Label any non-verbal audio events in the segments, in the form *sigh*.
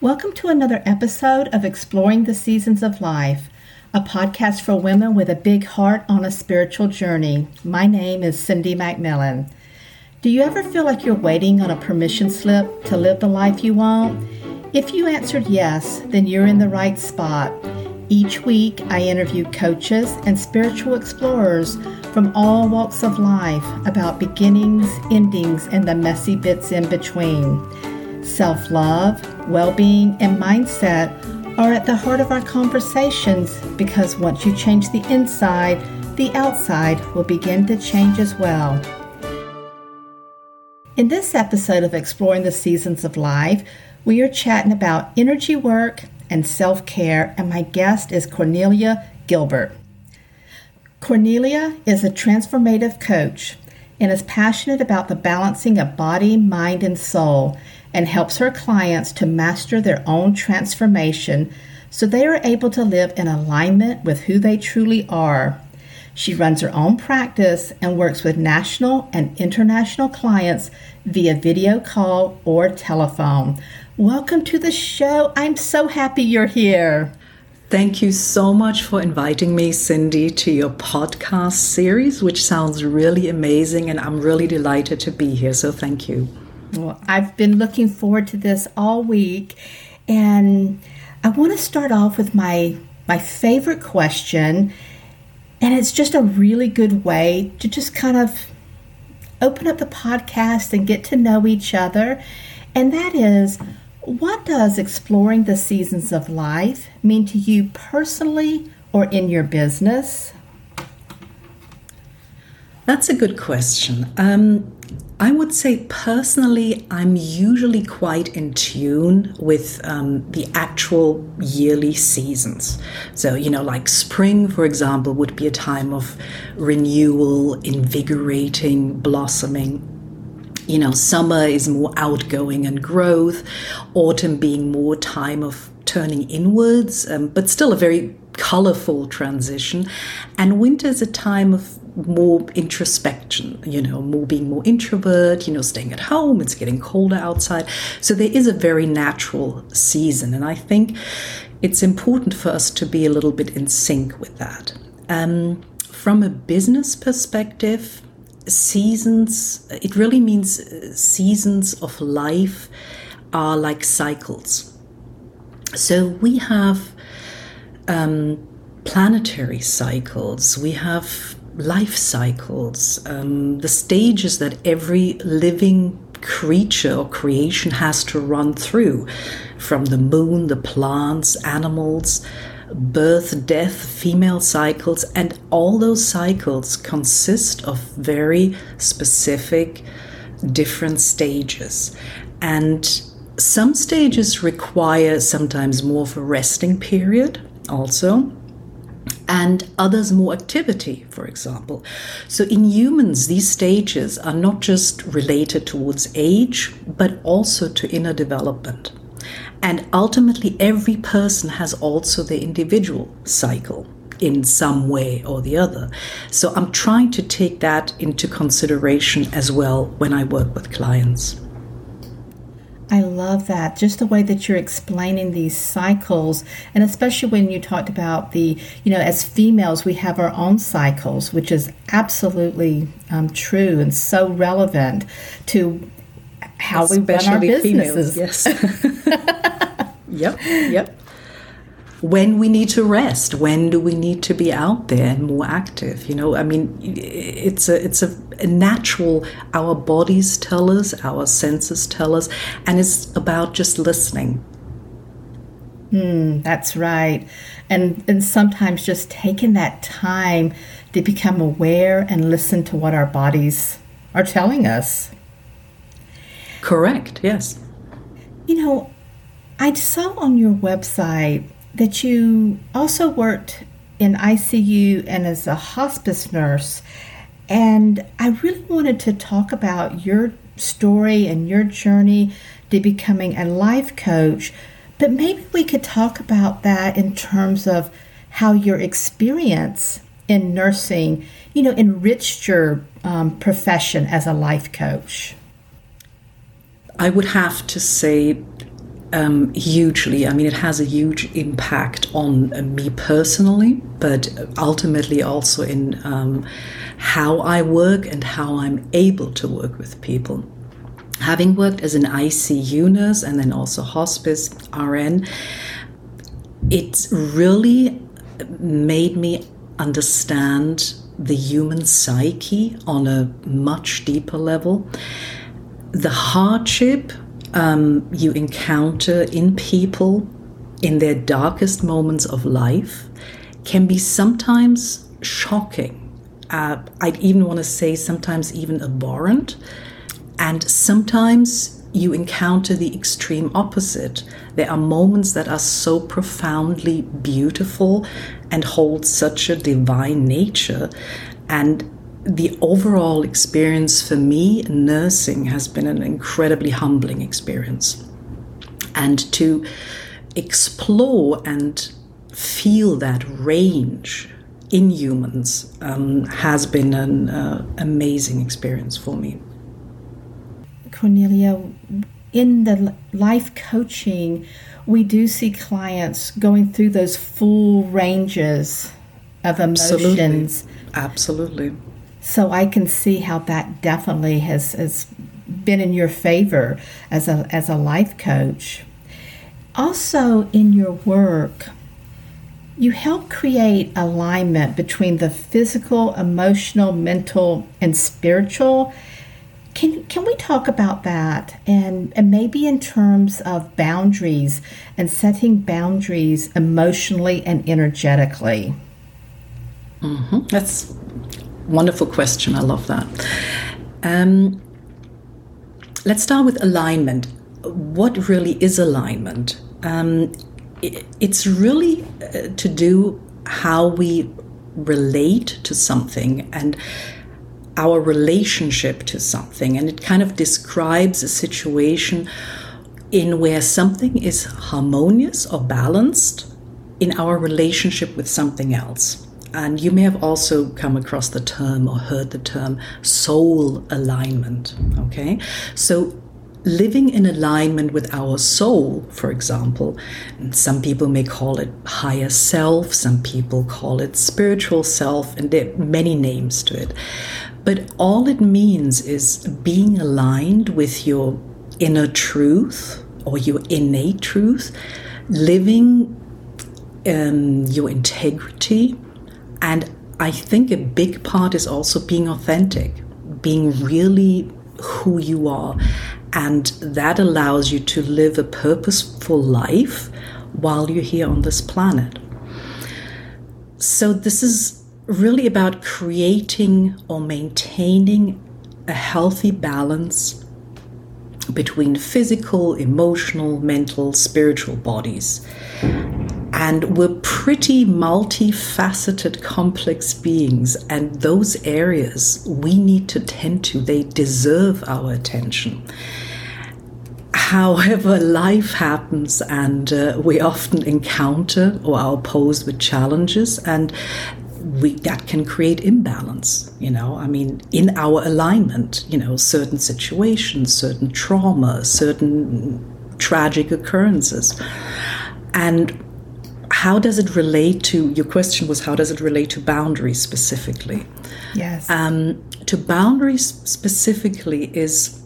Welcome to another episode of Exploring the Seasons of Life, a podcast for women with a big heart on a spiritual journey. My name is Cindy McMillan. Do you ever feel like you're waiting on a permission slip to live the life you want? If you answered yes, then you're in the right spot. Each week, I interview coaches and spiritual explorers from all walks of life about beginnings, endings, and the messy bits in between. Self love, well being, and mindset are at the heart of our conversations because once you change the inside, the outside will begin to change as well. In this episode of Exploring the Seasons of Life, we are chatting about energy work and self care, and my guest is Cornelia Gilbert. Cornelia is a transformative coach and is passionate about the balancing of body, mind, and soul and helps her clients to master their own transformation so they are able to live in alignment with who they truly are. She runs her own practice and works with national and international clients via video call or telephone. Welcome to the show. I'm so happy you're here. Thank you so much for inviting me, Cindy, to your podcast series, which sounds really amazing, and I'm really delighted to be here. So, thank you. Well, I've been looking forward to this all week, and I want to start off with my my favorite question, and it's just a really good way to just kind of open up the podcast and get to know each other, and that is what does exploring the seasons of life mean to you personally or in your business? That's a good question. Um, I would say personally, I'm usually quite in tune with um, the actual yearly seasons. So, you know, like spring, for example, would be a time of renewal, invigorating, blossoming. You know, summer is more outgoing and growth, autumn being more time of turning inwards, um, but still a very colorful transition. And winter is a time of more introspection, you know, more being more introvert, you know, staying at home, it's getting colder outside. So there is a very natural season. And I think it's important for us to be a little bit in sync with that. Um, from a business perspective, seasons, it really means uh, seasons of life are like cycles. So we have um, planetary cycles, we have life cycles, um, the stages that every living creature or creation has to run through from the moon, the plants, animals, birth, death, female cycles, and all those cycles consist of very specific different stages. And some stages require sometimes more of a resting period, also and others more activity, for example. So in humans, these stages are not just related towards age, but also to inner development. And ultimately, every person has also their individual cycle in some way or the other. So I'm trying to take that into consideration as well when I work with clients. I love that. Just the way that you're explaining these cycles, and especially when you talked about the, you know, as females, we have our own cycles, which is absolutely um, true and so relevant to how especially we run our businesses. Females, yes. *laughs* *laughs* yep. Yep when we need to rest when do we need to be out there and more active? You know i mean it's a it's a, a, natural our bodies tell us our senses tell us and it's about just listening. Hmm that's right. And and sometimes just taking that time to become aware and listen to what our bodies are telling us. Correct yes. You know i saw on your website that you also worked in ICU and as a hospice nurse. And I really wanted to talk about your story and your journey to becoming a life coach. But maybe we could talk about that in terms of how your experience in nursing, you know, enriched your um, profession as a life coach. I would have to say um, hugely. I mean, it has a huge impact on uh, me personally, but ultimately also in um, how I work and how I'm able to work with people. Having worked as an ICU nurse and then also hospice RN, it's really made me understand the human psyche on a much deeper level. The hardship um, you encounter in people in their darkest moments of life can be sometimes shocking. Uh, I'd even want to say sometimes even abhorrent. And sometimes you encounter the extreme opposite. There are moments that are so profoundly beautiful and hold such a divine nature. And the overall experience for me, nursing, has been an incredibly humbling experience. And to explore and feel that range in humans um, has been an uh, amazing experience for me. Cornelia, in the life coaching, we do see clients going through those full ranges of emotions. Absolutely. Absolutely. So I can see how that definitely has, has been in your favor as a, as a life coach. Also, in your work, you help create alignment between the physical, emotional, mental, and spiritual can, can we talk about that and, and maybe in terms of boundaries and setting boundaries emotionally and energetically? Mm-hmm. That's wonderful question. I love that. Um, let's start with alignment. What really is alignment? Um, it, it's really uh, to do how we relate to something and our relationship to something. And it kind of describes a situation in where something is harmonious or balanced in our relationship with something else. And you may have also come across the term or heard the term soul alignment. Okay. So living in alignment with our soul, for example. Some people may call it higher self, some people call it spiritual self, and there are many names to it. But all it means is being aligned with your inner truth or your innate truth, living um, your integrity. And I think a big part is also being authentic, being really who you are. And that allows you to live a purposeful life while you're here on this planet. So, this is really about creating or maintaining a healthy balance between physical, emotional, mental, spiritual bodies. And we're pretty multifaceted, complex beings, and those areas we need to tend to, they deserve our attention. However, life happens, and uh, we often encounter or are posed with challenges, and we that can create imbalance you know i mean in our alignment you know certain situations certain trauma certain tragic occurrences and how does it relate to your question was how does it relate to boundaries specifically yes um, to boundaries specifically is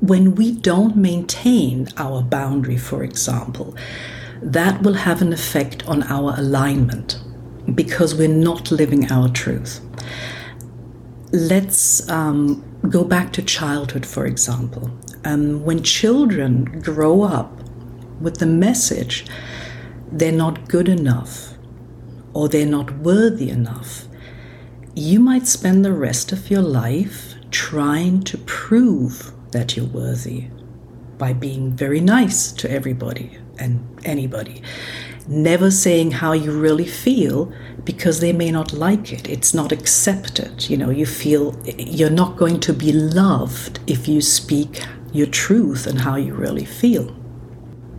when we don't maintain our boundary for example that will have an effect on our alignment because we're not living our truth. Let's um, go back to childhood, for example. Um, when children grow up with the message they're not good enough or they're not worthy enough, you might spend the rest of your life trying to prove that you're worthy by being very nice to everybody and anybody never saying how you really feel because they may not like it. It's not accepted. You know, you feel you're not going to be loved if you speak your truth and how you really feel.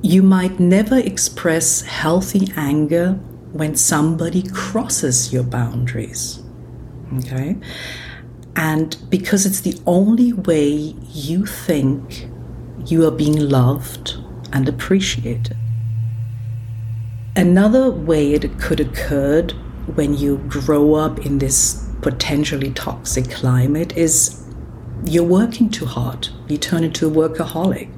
You might never express healthy anger when somebody crosses your boundaries. Okay? And because it's the only way you think you are being loved and appreciated. Another way it could occur when you grow up in this potentially toxic climate is you're working too hard. You turn into a workaholic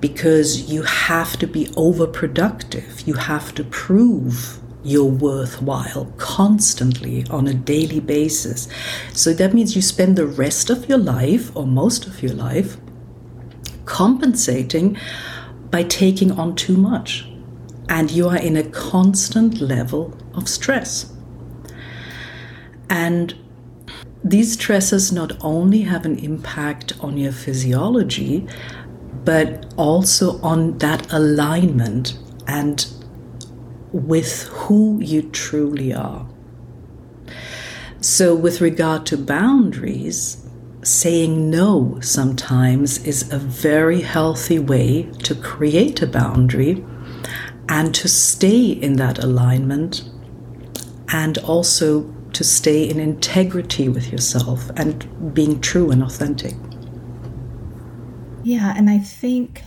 because you have to be overproductive. You have to prove you're worthwhile constantly on a daily basis. So that means you spend the rest of your life, or most of your life, compensating by taking on too much. And you are in a constant level of stress. And these stresses not only have an impact on your physiology, but also on that alignment and with who you truly are. So, with regard to boundaries, saying no sometimes is a very healthy way to create a boundary and to stay in that alignment and also to stay in integrity with yourself and being true and authentic. Yeah, and I think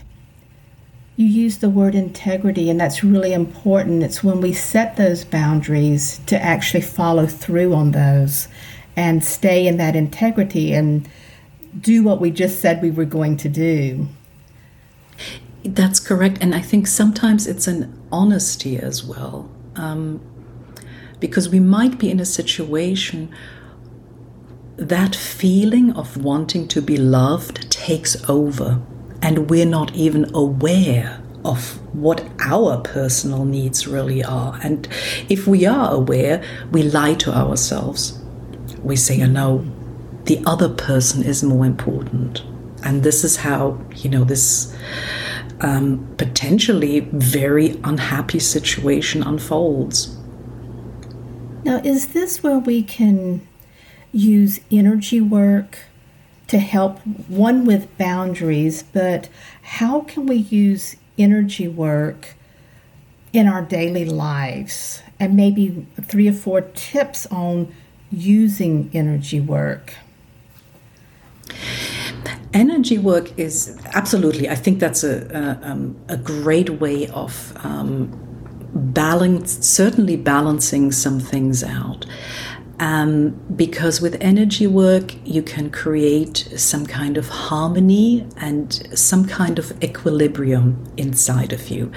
you use the word integrity, and that's really important. It's when we set those boundaries to actually follow through on those and stay in that integrity and do what we just said we were going to do. That's correct. And I think sometimes it's an honesty as well. Um, because we might be in a situation that feeling of wanting to be loved takes over, and we're not even aware of what our personal needs really are. And if we are aware, we lie to ourselves. We say, you know, the other person is more important. And this is how, you know, this um, potentially very unhappy situation unfolds. Now, is this where we can use energy work to help one with boundaries, but how can we use energy work in our daily lives? And maybe three or four tips on using energy work. Energy work is absolutely, I think that's a, a, um, a great way of um, balance, certainly balancing some things out. Um, because with energy work, you can create some kind of harmony and some kind of equilibrium inside of you.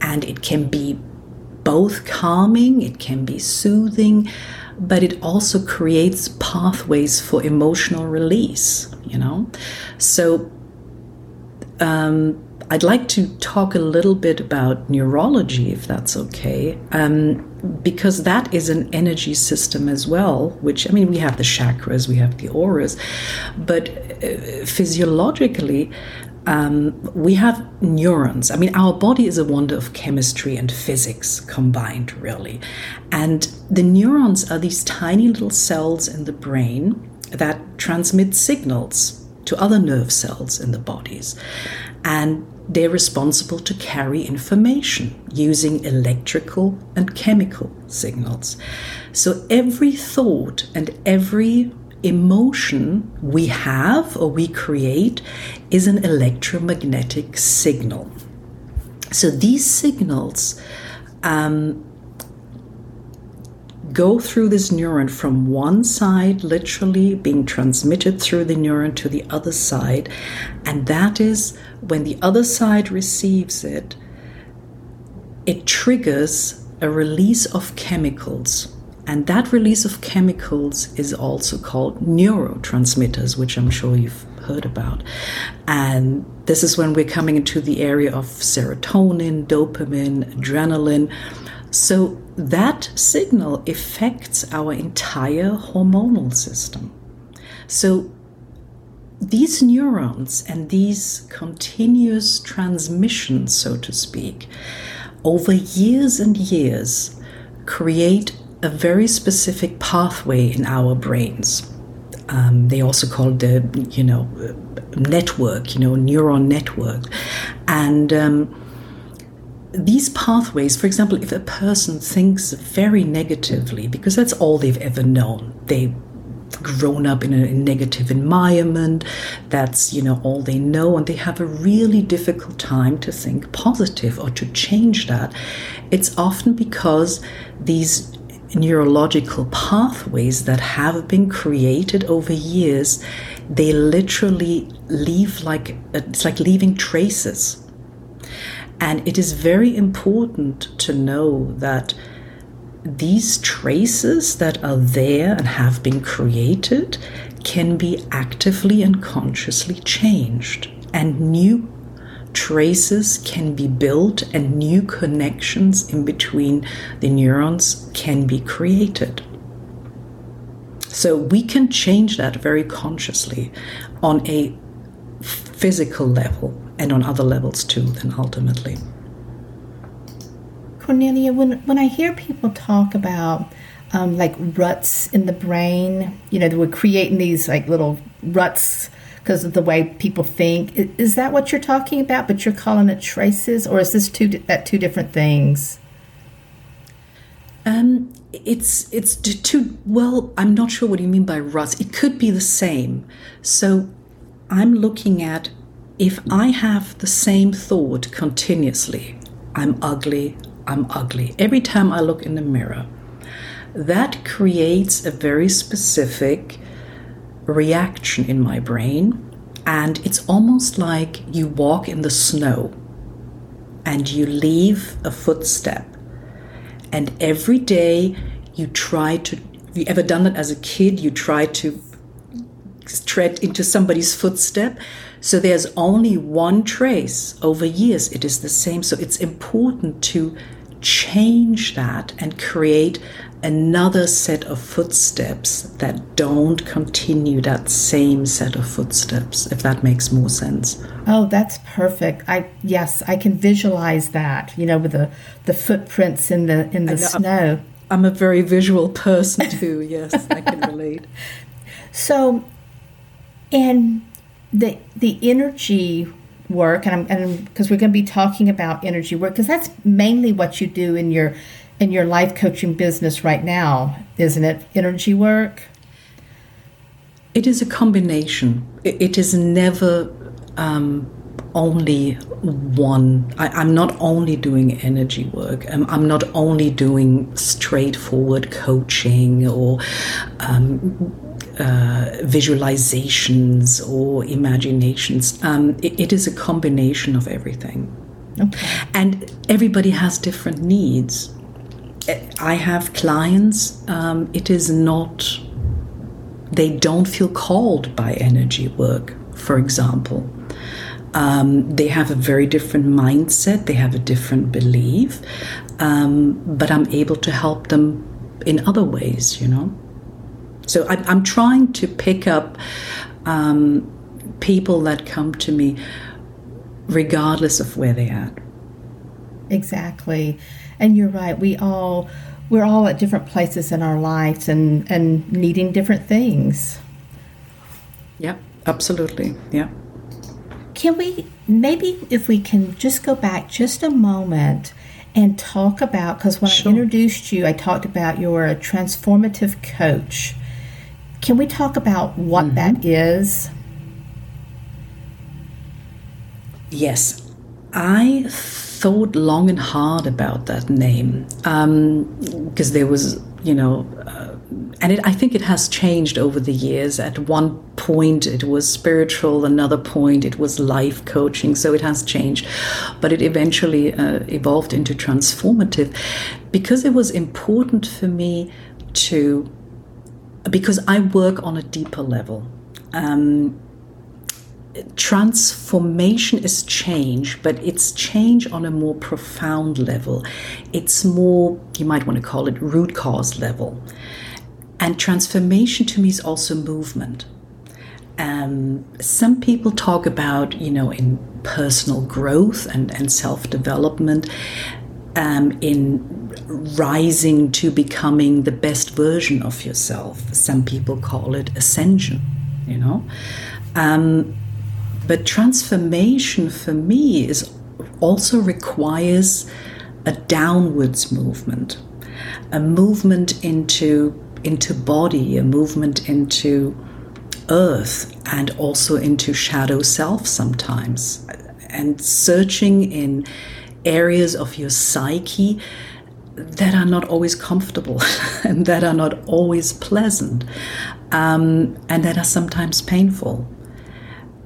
And it can be both calming, it can be soothing, but it also creates pathways for emotional release, you know? So, um, I'd like to talk a little bit about neurology, if that's okay, um, because that is an energy system as well. Which, I mean, we have the chakras, we have the auras, but uh, physiologically, um, we have neurons. I mean, our body is a wonder of chemistry and physics combined, really. And the neurons are these tiny little cells in the brain that transmit signals to other nerve cells in the bodies. And they're responsible to carry information using electrical and chemical signals. So every thought and every emotion we have or we create is an electromagnetic signal. So these signals um, go through this neuron from one side, literally being transmitted through the neuron to the other side. And that is when the other side receives it, it triggers a release of chemicals. And that release of chemicals is also called neurotransmitters, which I'm sure you've heard about. And this is when we're coming into the area of serotonin, dopamine, adrenaline. So that signal affects our entire hormonal system. So these neurons and these continuous transmissions, so to speak, over years and years create a very specific pathway in our brains. Um, they also call the, you know, network, you know, neuron network. And um, these pathways, for example, if a person thinks very negatively, because that's all they've ever known, they grown up in a negative environment that's you know all they know and they have a really difficult time to think positive or to change that it's often because these neurological pathways that have been created over years they literally leave like it's like leaving traces and it is very important to know that these traces that are there and have been created can be actively and consciously changed, and new traces can be built, and new connections in between the neurons can be created. So we can change that very consciously on a physical level and on other levels too, then ultimately. Cornelia, when when I hear people talk about um, like ruts in the brain, you know, we're creating these like little ruts because of the way people think. Is, is, that what you're talking about? But you're calling it traces, or is this two that two different things? Um, it's it's two. Well, I'm not sure what you mean by ruts. It could be the same. So, I'm looking at if I have the same thought continuously. I'm ugly. I'm ugly. Every time I look in the mirror, that creates a very specific reaction in my brain. And it's almost like you walk in the snow and you leave a footstep. And every day you try to, have you ever done that as a kid? You try to tread into somebody's footstep. So there's only one trace over years. It is the same. So it's important to change that and create another set of footsteps that don't continue that same set of footsteps if that makes more sense. Oh that's perfect. I yes i can visualize that you know with the the footprints in the in the snow. I'm a very visual person too. Yes i can relate. *laughs* So and the the energy work and and because we're going to be talking about energy work because that's mainly what you do in your in your life coaching business right now isn't it? Energy work? It is a combination. It is never um, only one. I, am not only doing energy work. I'm, I'm, not only doing straightforward coaching or um, uh, visualizations or imaginations. Um, it, it is a combination of everything. Okay. And everybody has different needs. I have clients, um, it is not, they don't feel called by energy work, for example. Um, they have a very different mindset, they have a different belief, um, but I'm able to help them in other ways, you know. So I, am trying to pick up um, people that come to me regardless of where they're at. Exactly. And you're right. We all we're all at different places in our lives and, and needing different things. Yep, absolutely. Yeah. Can we maybe if we can just go back just a moment and talk about because when sure. I introduced you, I talked about you're a transformative coach. Can we talk about what mm-hmm. that is? Yes. I thought long and hard about that name because um, there was, you know, uh, and it, I think it has changed over the years. At one point, it was spiritual, another point, it was life coaching, so it has changed. But it eventually uh, evolved into transformative because it was important for me to because I work on a deeper level. Um, transformation is change, but it's change on a more profound level. It's more, you might want to call it root cause level. And transformation to me is also movement. Um, some people talk about, you know, in personal growth and, and self development, um, in rising to becoming the best version of yourself. Some people call it ascension, you know. Um, but transformation for me is also requires a downwards movement, a movement into into body, a movement into earth, and also into shadow self sometimes. And searching in areas of your psyche that are not always comfortable *laughs* and that are not always pleasant um, and that are sometimes painful.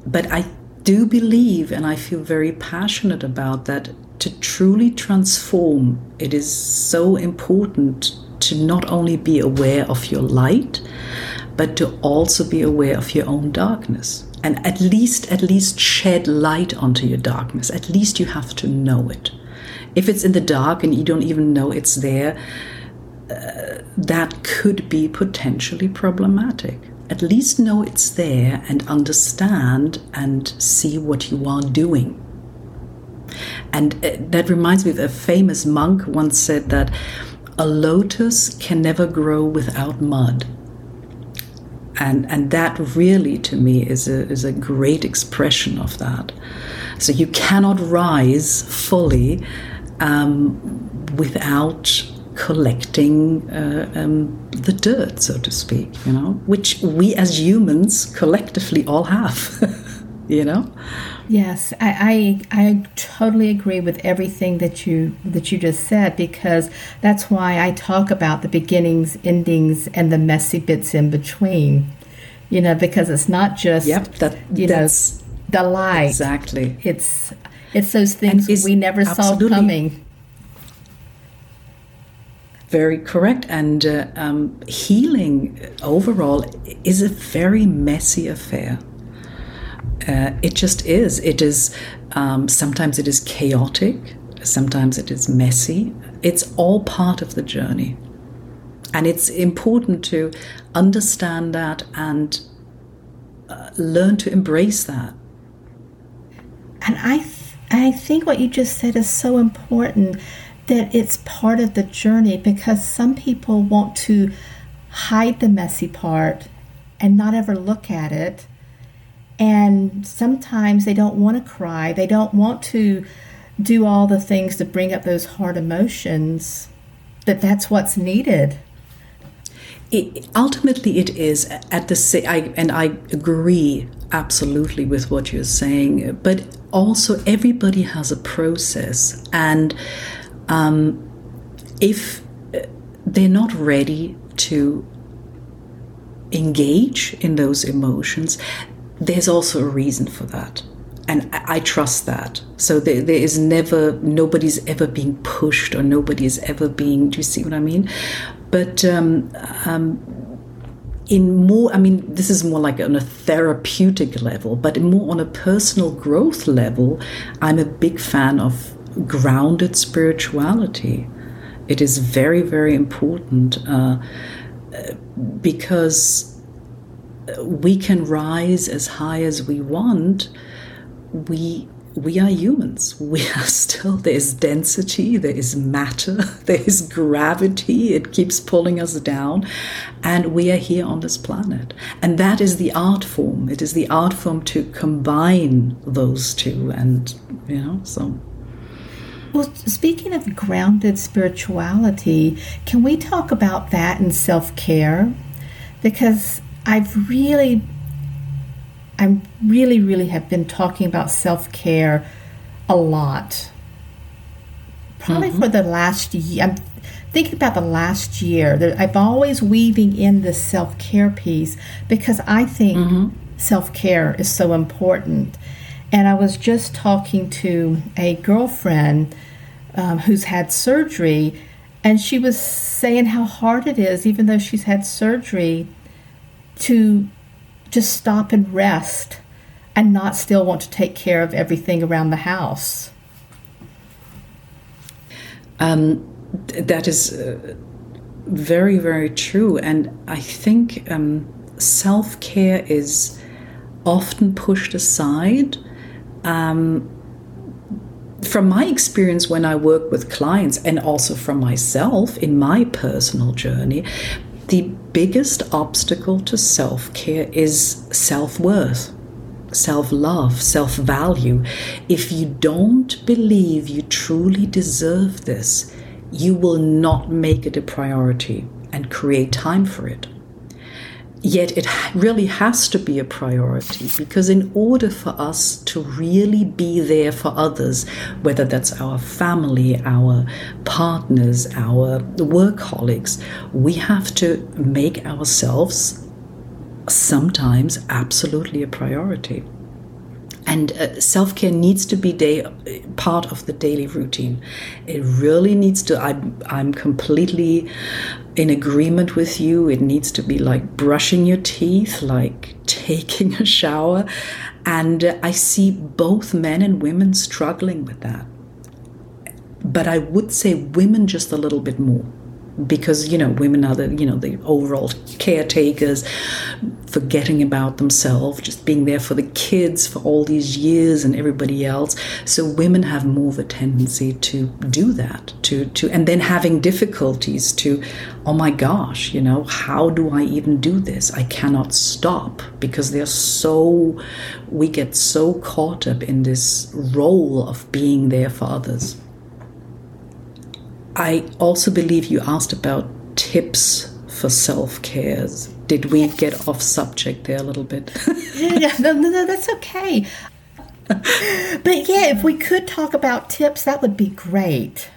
But I do believe and I feel very passionate about that to truly transform, it is so important to not only be aware of your light, but to also be aware of your own darkness and at least at least shed light onto your darkness. At least you have to know it. If it's in the dark and you don't even know it's there uh, that could be potentially problematic. At least know it's there and understand and see what you are doing. And uh, that reminds me of a famous monk once said that a lotus can never grow without mud and and that really to me is a is a great expression of that. So you cannot rise fully um, without collecting uh, um, the dirt so to speak you know which we as humans collectively all have *laughs* you know yes I, I i totally agree with everything that you that you just said because that's why i talk about the beginnings endings and the messy bits in between you know because it's not just yep that you know the light exactly it's it's those things we never saw coming very correct. And uh, um, healing overall is a very messy affair. Uh, it just is. It is. Um, sometimes it is chaotic. Sometimes it is messy. It's all part of the journey, and it's important to understand that and uh, learn to embrace that. And I, th- I think what you just said is so important that it's part of the journey because some people want to hide the messy part and not ever look at it. And sometimes they don't want to cry, they don't want to do all the things to bring up those hard emotions, that that's what's needed. It, ultimately, it is at the I, and I agree absolutely with what you're saying. But also, everybody has a process, and um, if they're not ready to engage in those emotions, there's also a reason for that. And I trust that. So there, there is never, nobody's ever being pushed or nobody's ever being, do you see what I mean? But um, um, in more, I mean, this is more like on a therapeutic level, but more on a personal growth level, I'm a big fan of grounded spirituality. It is very, very important uh, because we can rise as high as we want. We we are humans. *laughs* We are still, there is density, there is matter, *laughs* there is gravity. It keeps pulling us down. And we are here on this planet. And that is the art form. It is the art form to combine those two. And, you know, so. Well, speaking of grounded spirituality, can we talk about that and self care? Because I've really, I really, really have been talking about self care a lot. Probably mm-hmm. for the last year. I'm thinking about the last year. I'm always weaving in this self care piece because I think mm-hmm. self care is so important. And I was just talking to a girlfriend um, who's had surgery, and she was saying how hard it is, even though she's had surgery, to just stop and rest and not still want to take care of everything around the house. Um, that is uh, very, very true. And I think um, self care is often pushed aside. Um, from my experience when I work with clients and also from myself in my personal journey, the biggest obstacle to self care is self worth, self love, self value. If you don't believe you truly deserve this, you will not make it a priority and create time for it. Yet it really has to be a priority because, in order for us to really be there for others, whether that's our family, our partners, our work colleagues, we have to make ourselves sometimes absolutely a priority. And uh, self-care needs to be day, part of the daily routine. It really needs to I'm, I'm completely in agreement with you. It needs to be like brushing your teeth like *laughs* taking a shower. And i see both men and women struggling with that. But i would say women just a little bit more because you know women are the you know the overall caretakers forgetting about themselves just being there for the kids for all these years and everybody else. So women have more of a tendency to do that to to and then having difficulties to oh my gosh you know how do i even do this? I cannot stop because they're so we get so caught up in this role of being there for others I also believe you asked about tips for self care. Did we get off subject there a little bit? *laughs* yeah, no, no, no, that's okay. but yeah, if we could talk about tips, that would be great.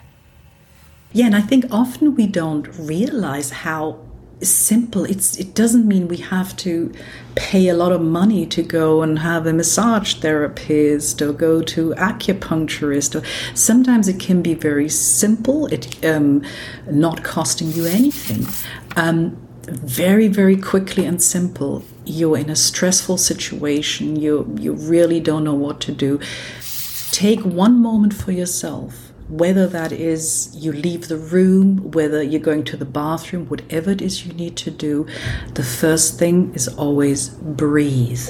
Yeah, and I think often we don't realize how simple. It's it doesn't mean we have to pay a lot of money to go and have a massage therapist or go to acupuncturist. Or sometimes it can be very simple. It um, not costing you anything. Um, very very quickly and simple. You're in a stressful situation. You you really don't know what to do. Take one moment for yourself whether that is you leave the room, whether you're going to the bathroom, whatever it is you need to do, the first thing is always breathe.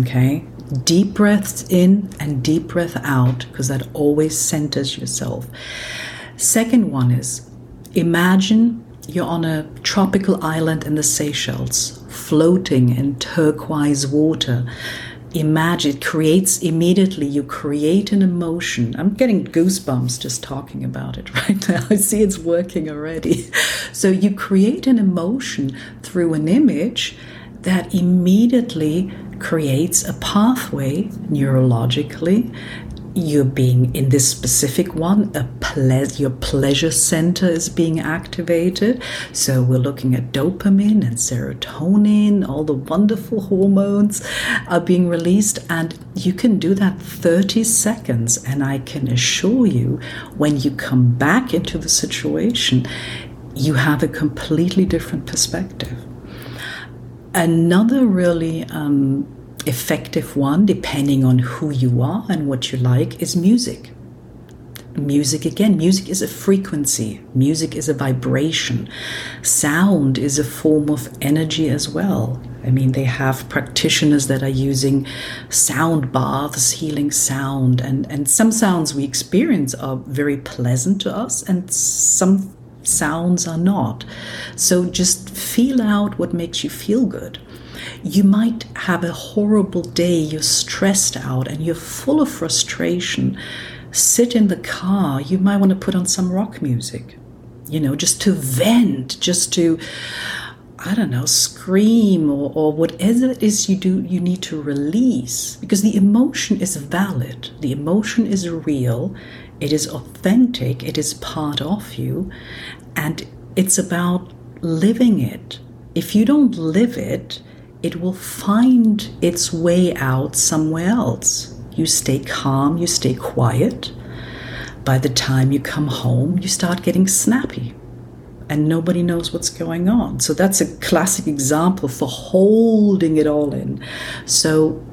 Okay? Deep breaths in and deep breath out because that always centers yourself. Second one is imagine you're on a tropical island in the Seychelles, floating in turquoise water imagine it creates immediately you create an emotion. I'm getting goosebumps just talking about it *laughs* right now. I see it's working already. So you create an emotion through an image that immediately creates a pathway neurologically you're being in this specific one a ple- your pleasure center is being activated. So we're looking at dopamine and serotonin all the wonderful hormones are being released and you can do that 30 seconds. And i can assure you when you come back into the situation you have a completely different perspective. Another really um, effective one, depending on who you are and what you like, is music. Music, again, music is a frequency, music is a vibration. Sound is a form of energy as well. I mean, they have practitioners that are using sound baths, healing sound, and, and some sounds we experience are very pleasant to us, and some sounds are not. So just feel out what makes you feel good. You might have a horrible day, you're stressed out and you're full of frustration. Sit in the car, you might want to put on some rock music, you know, just to vent, just to, I don't know, scream or, or whatever it is you do, you need to release because the emotion is valid, the emotion is real, it is authentic, it is part of you, and it's about living it. If you don't live it, it will find its way out somewhere else. You stay calm, you stay quiet. By the time you come home, you start getting snappy and nobody knows what's going on. So that's a classic example for holding it all in. So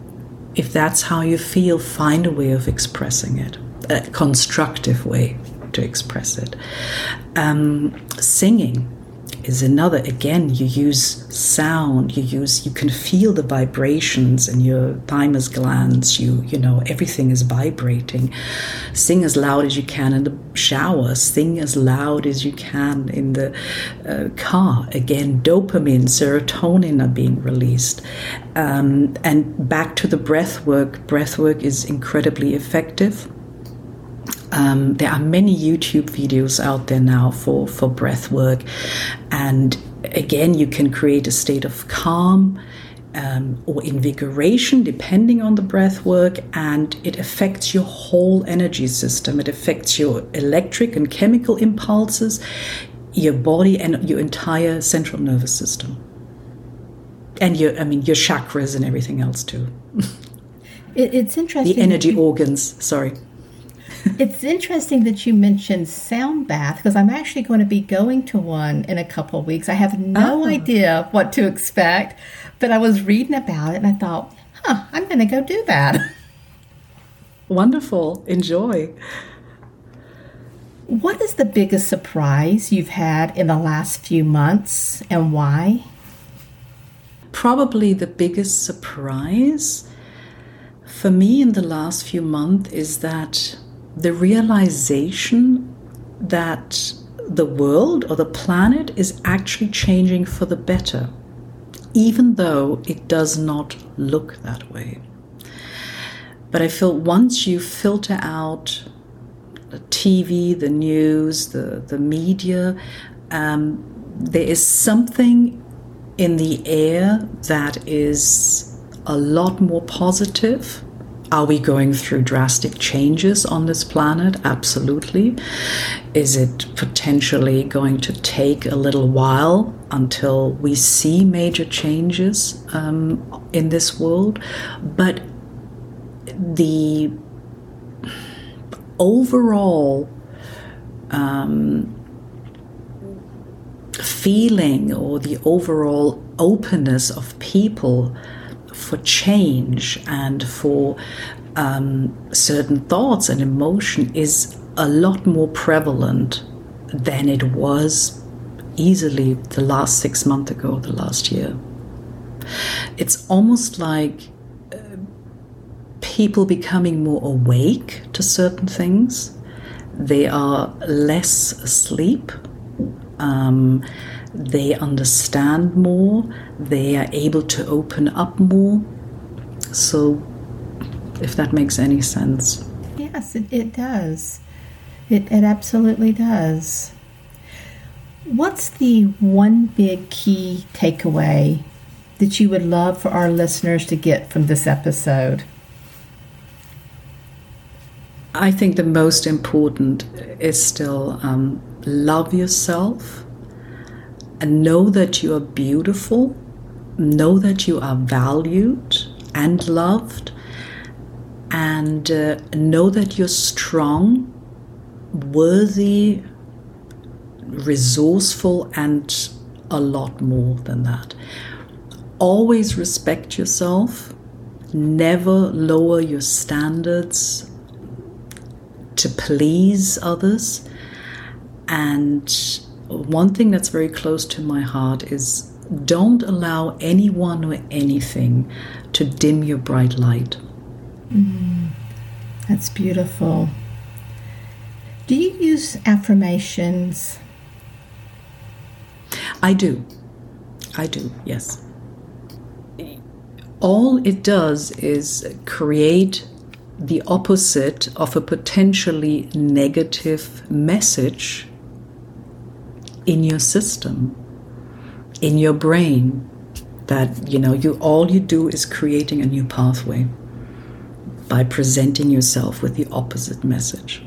if that's how you feel, find a way of expressing it, a constructive way to express it. Um, singing is another. Again you use sound you use you can feel the vibrations in your thymus glands you you know everything is vibrating. Sing as loud as you can in the shower sing as loud as you can in the uh, car. Again dopamine serotonin are being released. Um, and back to the breath work breath work is incredibly effective Um, there are many YouTube videos out there now for, for breath work. And again, you can create a state of calm um, or invigoration depending on the breath work, and it affects your whole energy system. It affects your electric and chemical impulses, your body, and your entire central nervous system. And your, I mean, your chakras and everything else too. *laughs* It, it's interesting. The energy organs, sorry. *laughs* it's interesting that you mentioned sound bath because I'm actually going to be going to one in a couple weeks. I have no oh. idea what to expect, but I was reading about it and I thought, huh, I'm going to go do that. *laughs* Wonderful. Enjoy. What is the biggest surprise you've had in the last few months and why? Probably the biggest surprise for me in the last few months is that the realization that the world or the planet is actually changing for the better, even though it does not look that way. But I feel once you filter out the TV, the news, the, the media, um, there is something in the air that is a lot more positive are we going through drastic changes on this planet? Absolutely. Is it potentially going to take a little while until we see major changes um, in this world? But the overall um, feeling or the overall openness of people for change and for um, certain thoughts and emotion is a lot more prevalent than it was easily the last six months ago, the last year. It's almost like uh, people becoming more awake to certain things. They are less asleep. Um, they understand more, they are able to open up more. So, if that makes any sense. Yes, it, it does. It, it absolutely does. What's the one big key takeaway that you would love for our listeners to get from this episode? I think the most important is still um, love yourself and know that you are beautiful, know that you are valued and loved, and uh, know that you're strong, worthy, resourceful, and a lot more than that. Always respect yourself, never lower your standards to please others, and one thing that's very close to my heart is don't allow anyone or anything to dim your bright light. Mm, that's beautiful. Do you use affirmations? I do. I do, yes. All it does is create the opposite of a potentially negative message in your system, in your brain, that you know you all you do is creating a new pathway by presenting yourself with the opposite message.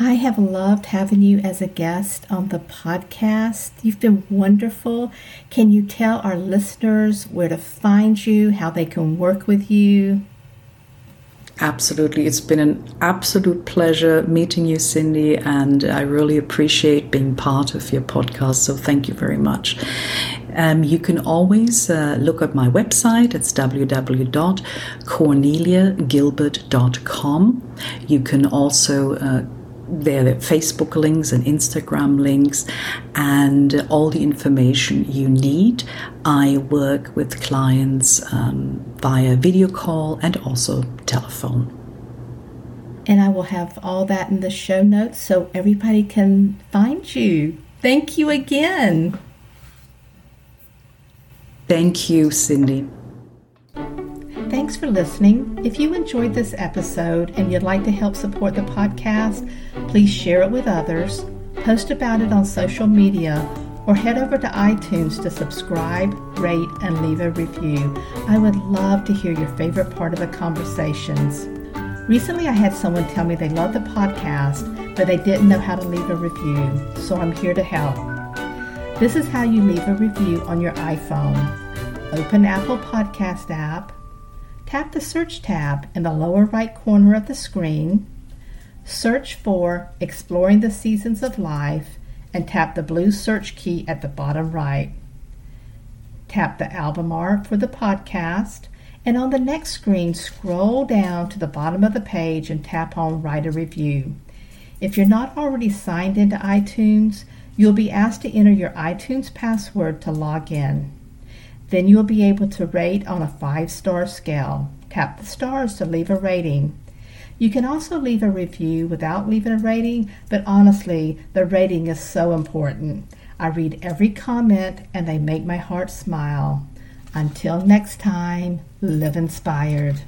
I have loved having you as a guest on the podcast. You've been wonderful. Can you tell our listeners where to find you, how they can work with you? Absolutely. It's been an absolute pleasure meeting you, Cindy, and I really appreciate being part of your podcast. So thank you very much. Um, you can always uh, look at my website. It's www.corneliagilbert.com. You can also uh, there are Facebook links and Instagram links and all the information you need. I work with clients um, via video call and also telephone. And I will have all that in the show notes so everybody can find you. Thank you again. Thank you, Cindy. Thank Thanks for listening. If you enjoyed this episode and you'd like to help support the podcast, please share it with others, post about it on social media, or head over to iTunes to subscribe, rate, and leave a review. I would love to hear your favorite part of the conversations. Recently, I had someone tell me they loved the podcast, but they didn't know how to leave a review, so I'm here to help. This is how you leave a review on your iPhone. Open Apple Podcast app, tap the search tab in the lower right corner of the screen, search for Exploring the Seasons of Life, and tap the blue search key at the bottom right. Tap the album art for the podcast, and on the next screen, scroll down to the bottom of the page and tap on Write a Review. If you're not already signed into iTunes, you'll be asked to enter your iTunes password to log in. Then you'll be able to rate on a five star scale. Tap the stars to leave a rating. You can also leave a review without leaving a rating, but honestly, the rating is so important. I read every comment and they make my heart smile. Until next time, live inspired.